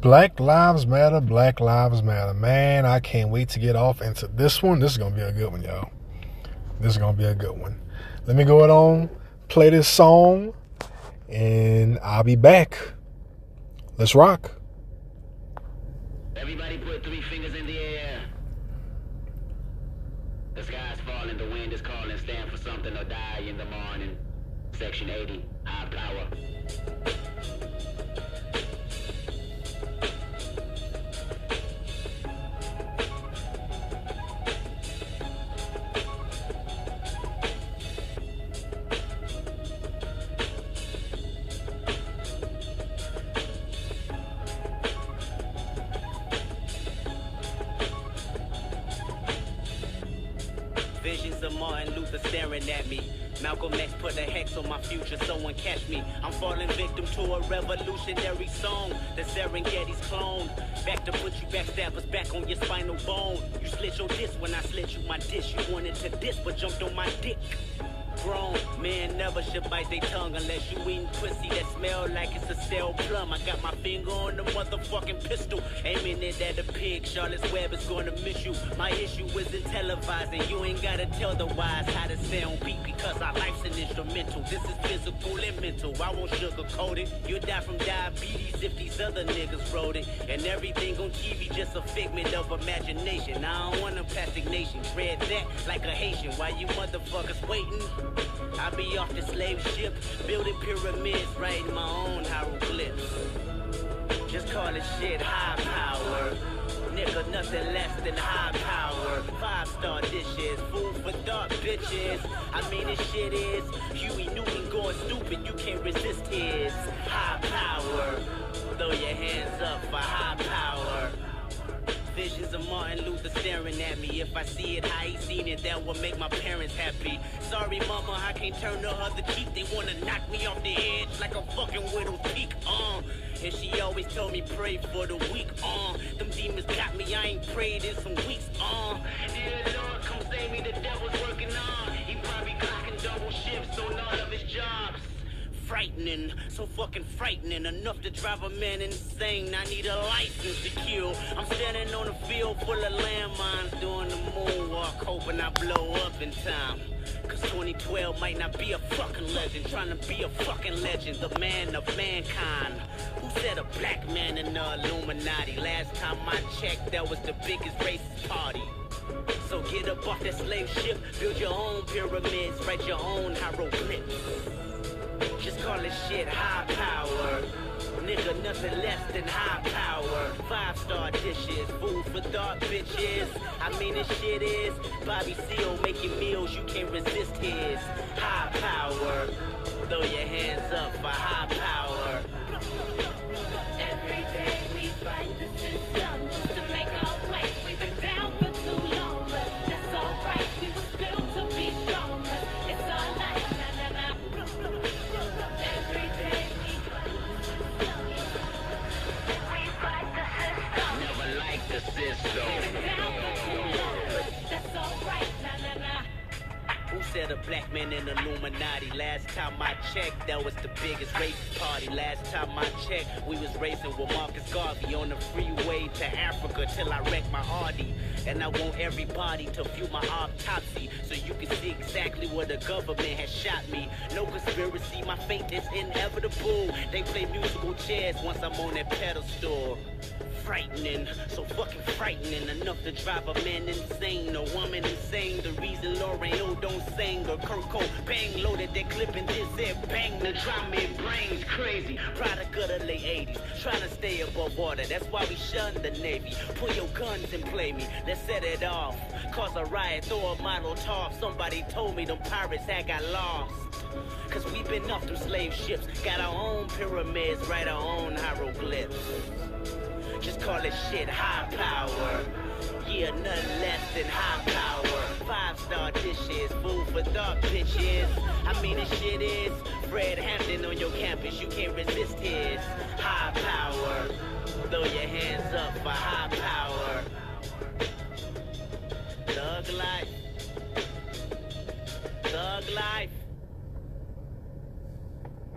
Black Lives Matter, Black Lives Matter. Man, I can't wait to get off into this one. This is going to be a good one, y'all. This is going to be a good one. Let me go it on, play this song, and I'll be back. Let's rock. Everybody put three fingers in the air. The sky's falling, the wind is calling. Stand for something or die in the morning. Section 80, high power. Staring at me. Malcolm X put a hex on my future, someone catch me. I'm falling victim to a revolutionary song. The Serengeti's clone. Back to put you backstabbers back on your spinal bone. You slit your disc when I slit you my dish. You wanted to diss, but jumped on my dick. Grown man never should bite their tongue unless you eating pussy that smell like it's a stale plum. I got my finger on the motherfucking pistol, aiming it at the pig. Charlotte's Web is gonna miss you. My issue isn't televising. You ain't gotta tell the wise how to sound beat because our life's an instrumental. This is physical and mental. I won't sugarcoat it. You'll die from diabetes if these other niggas wrote it. And everything on TV just a figment of imagination. I don't want a plastic nation. Tread that like a Haitian. Why you motherfuckers waiting? I be off the slave ship, building pyramids, writing my own hieroglyphs. Just call it shit high power. Nigga, nothing less than high power. Five star dishes, food for thought, bitches. I mean, this shit is Huey Newton going stupid. You can't resist his high power. Throw your hands up for high power. Visions of Martin Luther staring at me. If I see it I ain't seen it, that will make my parents happy. Sorry, mama, I can't turn the other cheek. They wanna knock me off the edge like a fucking widow's peak. Uh. And she always told me pray for the weak. Uh. Them demons got me. I ain't prayed in some weeks. Uh. Dear Lord, come save me. The devil's frightening, so fucking frightening, enough to drive a man insane. I need a license to kill. I'm standing on a field full of landmines doing the moonwalk, hoping I blow up in time. Cause 2012 might not be a fucking legend, trying to be a fucking legend, the man of mankind. Who said a black man in the Illuminati? Last time I checked, that was the biggest racist party. So get up off that slave ship, build your own pyramids, write your own hieroglyphs. Just call this shit high power. Nigga, nothing less than high power. Five star dishes, food for thought, bitches. I mean, this shit is Bobby Seale making meals, you can't resist his high power. Throw your hands up for high power. We've said a black man in Illuminati? Last time I checked, that was the biggest racist party. Last time I checked, we was racing with Marcus Garvey on the freeway to Africa till I wrecked my Audi. And I want everybody to view my autopsy so you can see exactly where the government has shot me. No conspiracy, my fate is inevitable. They play musical chairs once I'm on that pedestal frightening, so fucking frightening. Enough to drive a man insane, a woman insane. The reason Hill don't sing or Kurt Cobain loaded that clip and this it bang. The drama in brains crazy. Product of the late 80s, trying to stay above water. That's why we shun the Navy. Pull your guns and play me. Let's set it off. Cause a riot, throw a model top. Somebody told me them pirates had got lost. Cause we've been off through slave ships, got our own pyramids, write our own hieroglyphs. Just call it shit high power. Yeah, nothing less than high power. Star dishes, food for thought, bitches. I mean, this shit is Fred Hampton on your campus. You can't resist his high power. Throw your hands up for high power. Thug life. Thug life.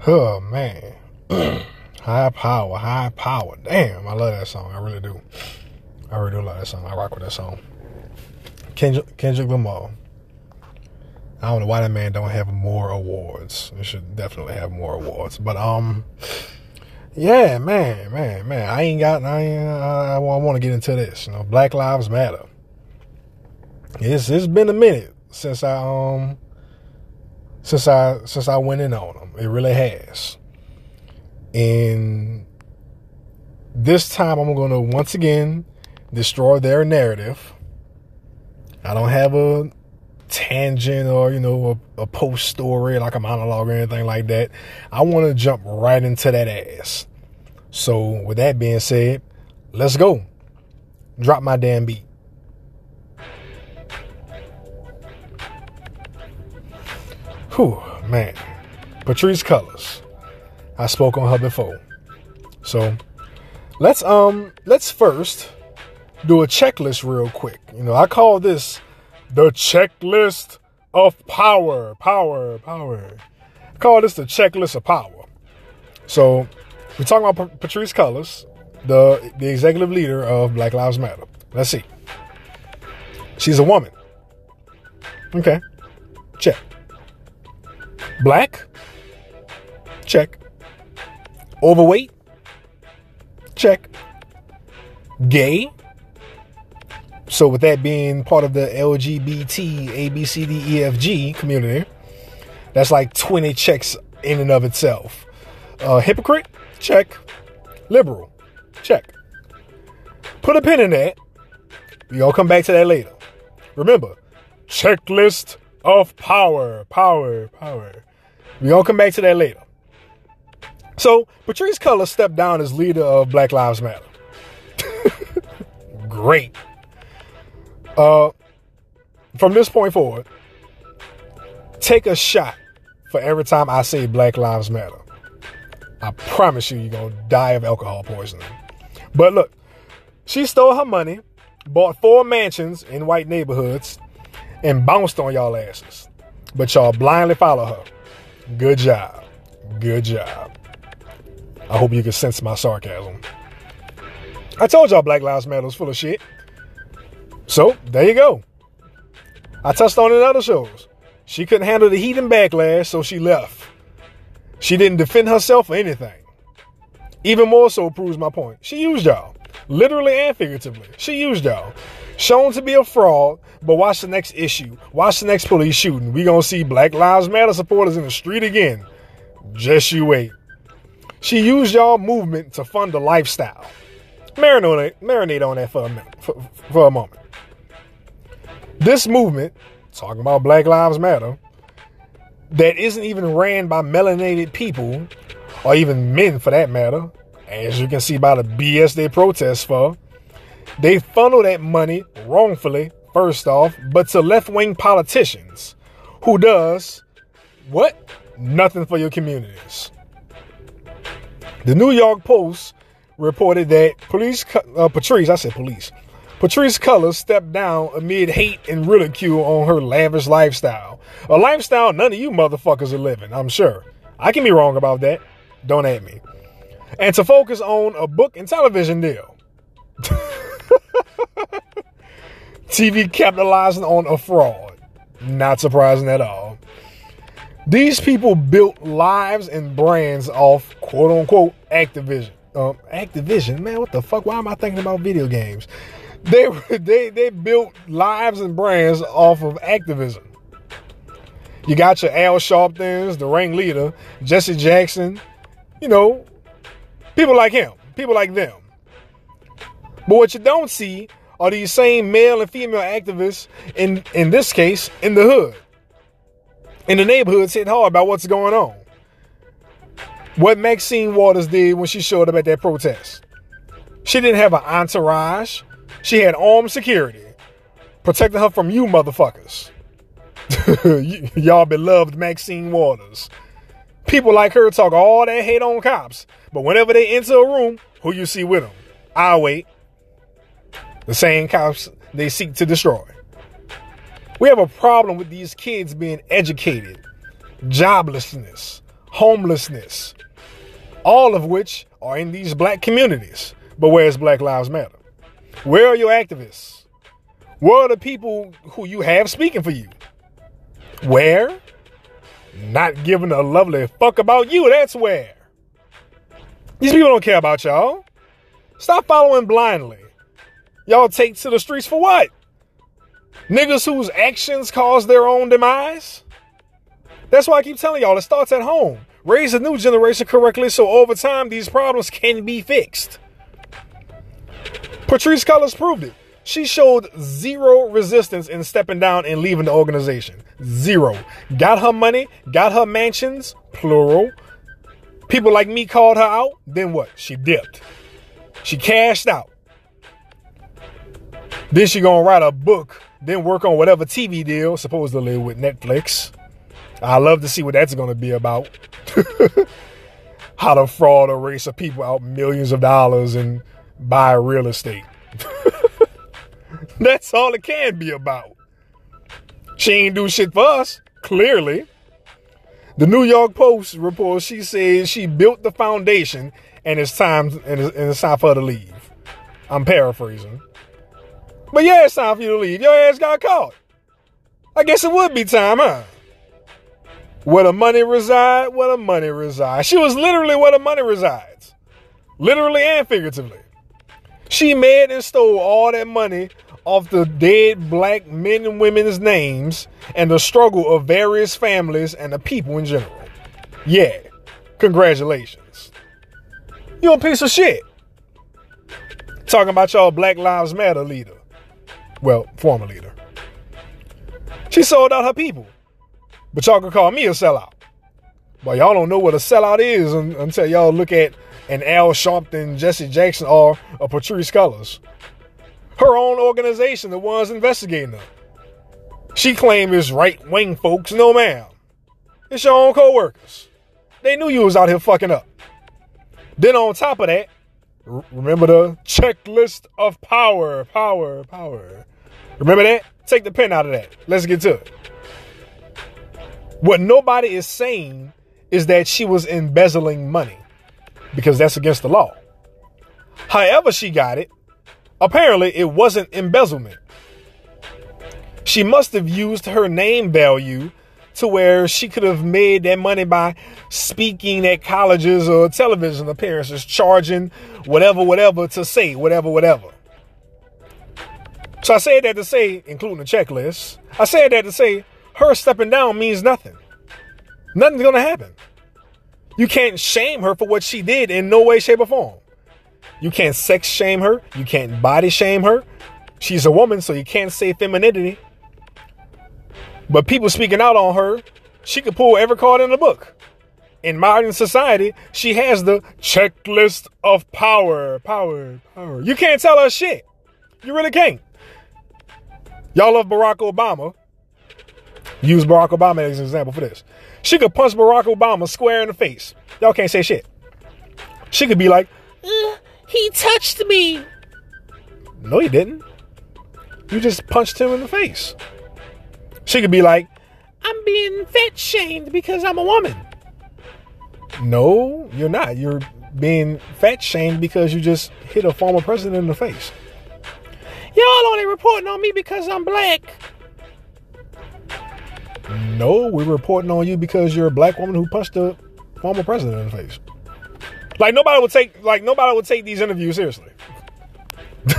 Oh man. High power, high power. Damn, I love that song. I really do. I really do love that song. I rock with that song. Kendrick, Kendrick Lamar. I don't know why that man don't have more awards. He should definitely have more awards. But um, yeah, man, man, man. I ain't got. I ain't, I, I want to get into this. You know, Black Lives Matter. It's it's been a minute since I um since I since I went in on them. It really has. And this time I'm going to once again destroy their narrative. I don't have a tangent or, you know, a, a post story like a monologue or anything like that. I want to jump right into that ass. So, with that being said, let's go. Drop my damn beat. Whew, man. Patrice Cullors. I spoke on her before. So let's um let's first do a checklist real quick. You know, I call this the checklist of power. Power, power. Call this the checklist of power. So we're talking about Pa- Patrice Cullors, the the executive leader of Black Lives Matter. Let's see. She's a woman. Okay. Check. Black? Check. Overweight? Check. Gay? So, with that being part of the LGBT, ABCDEFG community, that's like 20 checks in and of itself. Uh, hypocrite? Check. Liberal? Check. Put a pin in that. We're going to come back to that later. Remember, checklist of power, power, power. We're going to come back to that later. So, Patrice Cullors stepped down as leader of Black Lives Matter. Great. Uh, from this point forward, take a shot for every time I say Black Lives Matter. I promise you, you're going to die of alcohol poisoning. But look, she stole her money, bought four mansions in white neighborhoods, and bounced on y'all asses. But y'all blindly follow her. Good job. Good job. I hope you can sense my sarcasm. I told y'all Black Lives Matter was full of shit. So, there you go. I touched on it in other shows. She couldn't handle the heat and backlash, so she left. She didn't defend herself or anything. Even more so proves my point. She used y'all, literally and figuratively. She used y'all. Shown to be a fraud, but watch the next issue. Watch the next police shooting. We gonna see Black Lives Matter supporters in the street again. Just you wait. She used y'all movement to fund a lifestyle. Marinate, marinate on that for a minute, for, for a moment. This movement, talking about Black Lives Matter, that isn't even ran by melanated people, or even men for that matter, as you can see by the BS they protest for, they funnel that money wrongfully, first off, but to left wing politicians who does what? Nothing for your communities. The New York Post reported that police, uh, Patrice, I said police, Patrice Cullors stepped down amid hate and ridicule on her lavish lifestyle. A lifestyle none of you motherfuckers are living, I'm sure. I can be wrong about that. Don't at me. And to focus on a book and television deal. TV capitalizing on a fraud. Not surprising at all. These people built lives and brands off quote unquote Activision. Um, Activision, man, what the fuck? Why am I thinking about video games? They they they built lives and brands off of activism. You got your Al Sharptons, the ringleader, Jesse Jackson, you know, people like him, people like them. But what you don't see are these same male and female activists in in this case in the hood. In the neighborhoods hit hard about what's going on. What Maxine Waters did when she showed up at that protest. She didn't have an entourage. She had armed security protecting her from you motherfuckers. Y'all beloved Maxine Waters. People like her talk all that hate on cops, but whenever they enter a room, who you see with them? I'll wait. The same cops they seek to destroy. We have a problem with these kids being educated, joblessness, homelessness. all of which are in these black communities. But where's Black Lives Matter? Where are your activists? Where are the people who you have speaking for you? Where? Not giving a lovely fuck about you, that's where. These people don't care about y'all. Stop following blindly. Y'all take to the streets for what? Niggas whose actions cause their own demise? That's why I keep telling y'all it starts at home. Raise the new generation correctly so over time these problems can be fixed. Patrice Cullors proved it. She showed zero resistance in stepping down and leaving the organization. Zero. Got her money, got her mansions, plural. People like me called her out. Then what? She dipped. She cashed out. Then she gonna write a book, then work on whatever TV deal, supposedly with Netflix. I love to see what that's gonna be about. How to fraud a race of people out millions of dollars and buy real estate. that's all it can be about. She ain't do shit for us, clearly. The New York Post reports she says she built the foundation and it's time and it's, and it's time for her to leave. I'm paraphrasing. But yeah, it's time for you to leave. Your ass got caught. I guess it would be time, huh? Where the money reside, where the money resides. She was literally where the money resides. Literally and figuratively. She made and stole all that money off the dead black men and women's names and the struggle of various families and the people in general. Yeah, congratulations. You a piece of shit. Talking about y'all Black Lives Matter leader. Well, former leader. She sold out her people. But y'all can call me a sellout. But y'all don't know what a sellout is until y'all look at an Al Sharpton, Jesse Jackson, or a Patrice Cullors. Her own organization, the ones investigating her. She claimed it's right wing folks. No, ma'am. It's your own co workers. They knew you was out here fucking up. Then on top of that, remember the checklist of power, power, power. Remember that? Take the pen out of that. Let's get to it. What nobody is saying is that she was embezzling money because that's against the law. However, she got it, apparently it wasn't embezzlement. She must have used her name value to where she could have made that money by speaking at colleges or television appearances, charging whatever, whatever to say, whatever, whatever. So I said that to say, including the checklist, I said that to say her stepping down means nothing. Nothing's gonna happen. You can't shame her for what she did in no way, shape, or form. You can't sex shame her. You can't body shame her. She's a woman, so you can't say femininity. But people speaking out on her, she could pull every card in the book. In modern society, she has the checklist of power, power, power. You can't tell her shit. You really can't. Y'all love Barack Obama. Use Barack Obama as an example for this. She could punch Barack Obama square in the face. Y'all can't say shit. She could be like, "Uh, he touched me. No, he didn't. You just punched him in the face. She could be like, I'm being fat shamed because I'm a woman. No, you're not. You're being fat shamed because you just hit a former president in the face. Y'all only reporting on me because I'm black. No, we're reporting on you because you're a black woman who punched a former president in the face. Like nobody would take like nobody would take these interviews seriously.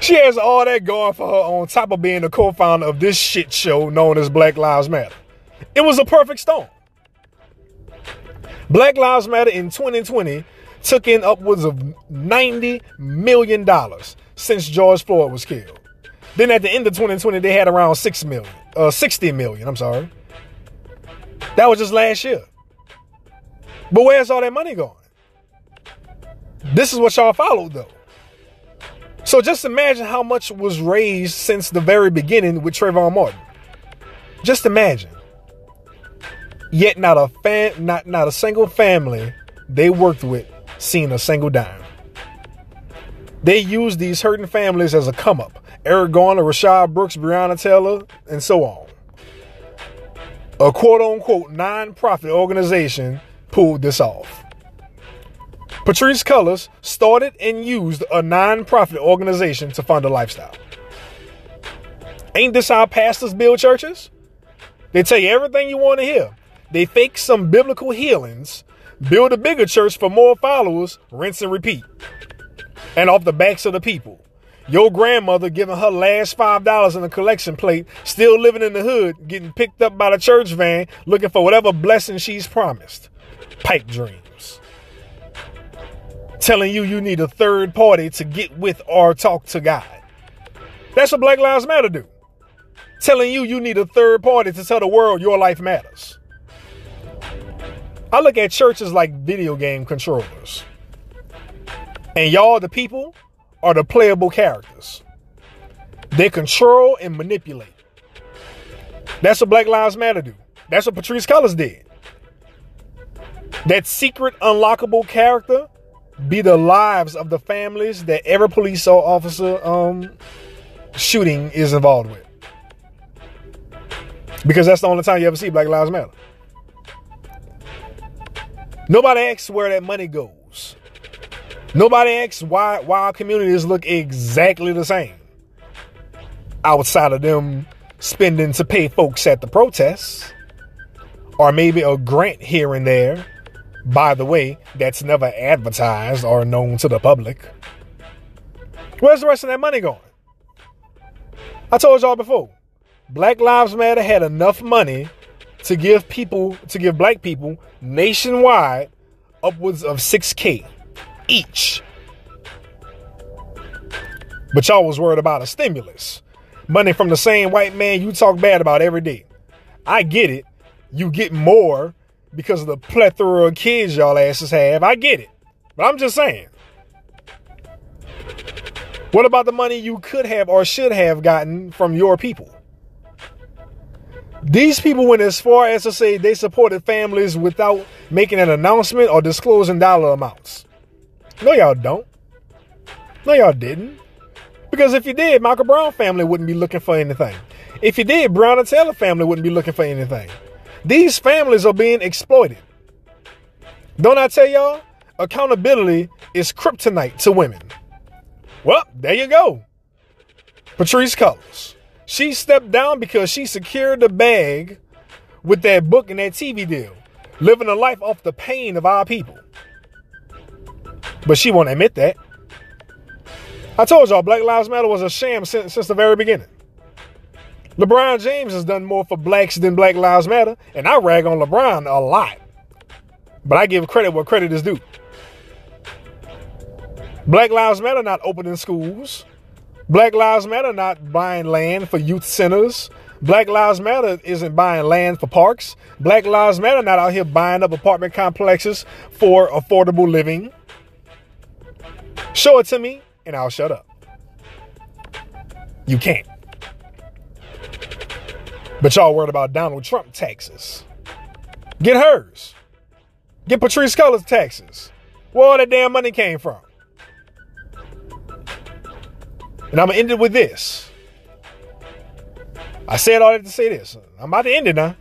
she has all that going for her on top of being the co-founder of this shit show known as Black Lives Matter. It was a perfect storm. Black Lives Matter in 2020 took in upwards of 90 million dollars since George Floyd was killed. Then at the end of 2020, they had around 6 million, uh, 60 million, I'm sorry. That was just last year. But where's all that money going? This is what y'all followed though. So just imagine how much was raised since the very beginning with Trayvon Martin. Just imagine. Yet not a fan, not not a single family they worked with seen a single dime. They used these hurting families as a come up. Eric Garner, Rayshard Brooks, Breonna Taylor, and so on. a quote unquote non-profit organization pulled this off. Patrice Cullors started and used a non-profit organization to fund a lifestyle. Ain't this how pastors build churches? They tell you everything you want to hear. They fake some biblical healings, build a bigger church for more followers, rinse and repeat. And off the backs of the people. Your grandmother giving her last $5 in a collection plate, still living in the hood, getting picked up by the church van, looking for whatever blessing she's promised. Pipe dreams. Telling you you need a third party to get with or talk to God. That's what Black Lives Matter do. Telling you you need a third party to tell the world your life matters. I look at churches like video game controllers. And y'all, the people, are the playable characters. They control and manipulate. That's what Black Lives Matter do. That's what Patrice Cullors did. That secret unlockable character be the lives of the families that every police officer um, shooting is involved with. Because that's the only time you ever see Black Lives Matter. Nobody asks where that money goes. Nobody asks why why our communities look exactly the same. Outside of them spending to pay folks at the protests. Or maybe a grant here and there. By the way, that's never advertised or known to the public. Where's the rest of that money going? I told y'all before. Black Lives Matter had enough money to give people, to give black people nationwide upwards of 6K each. But y'all was worried about a stimulus. Money from the same white man you talk bad about every day. I get it. You get more because of the plethora of kids y'all asses have. I get it. But I'm just saying. What about the money you could have or should have gotten from your people? These people went as far as to say they supported families without making an announcement or disclosing dollar amounts. No, y'all don't. No, y'all didn't. Because if you did, Michael Brown family wouldn't be looking for anything. If you did, Breonna Taylor family wouldn't be looking for anything. These families are being exploited. Don't I tell y'all? Accountability is kryptonite to women. Well, there you go. Patrice Cullors. She stepped down because she secured the bag with that book and that TV deal, living a life off the pain of our people. But she won't admit that. I told y'all Black Lives Matter was a sham since, since the very beginning. LeBron James has done more for blacks than Black Lives Matter, and I rag on LeBron a lot. But I give credit where credit is due. Black Lives Matter not opening schools. Black Lives Matter not buying land for youth centers. Black Lives Matter isn't buying land for parks. Black Lives Matter not out here buying up apartment complexes for affordable living. Show it to me and I'll shut up. You can't. But y'all worried about Donald Trump taxes. Get hers. Get Patrice Cullors taxes. Where all that damn money came from. And I'm gonna end it with this. I said all that to say this. I'm about to end it now.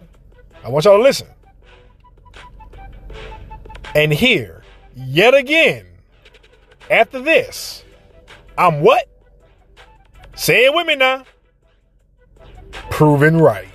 I want y'all to listen. And here, yet again, after this, I'm what? Say it with me now. Proven right.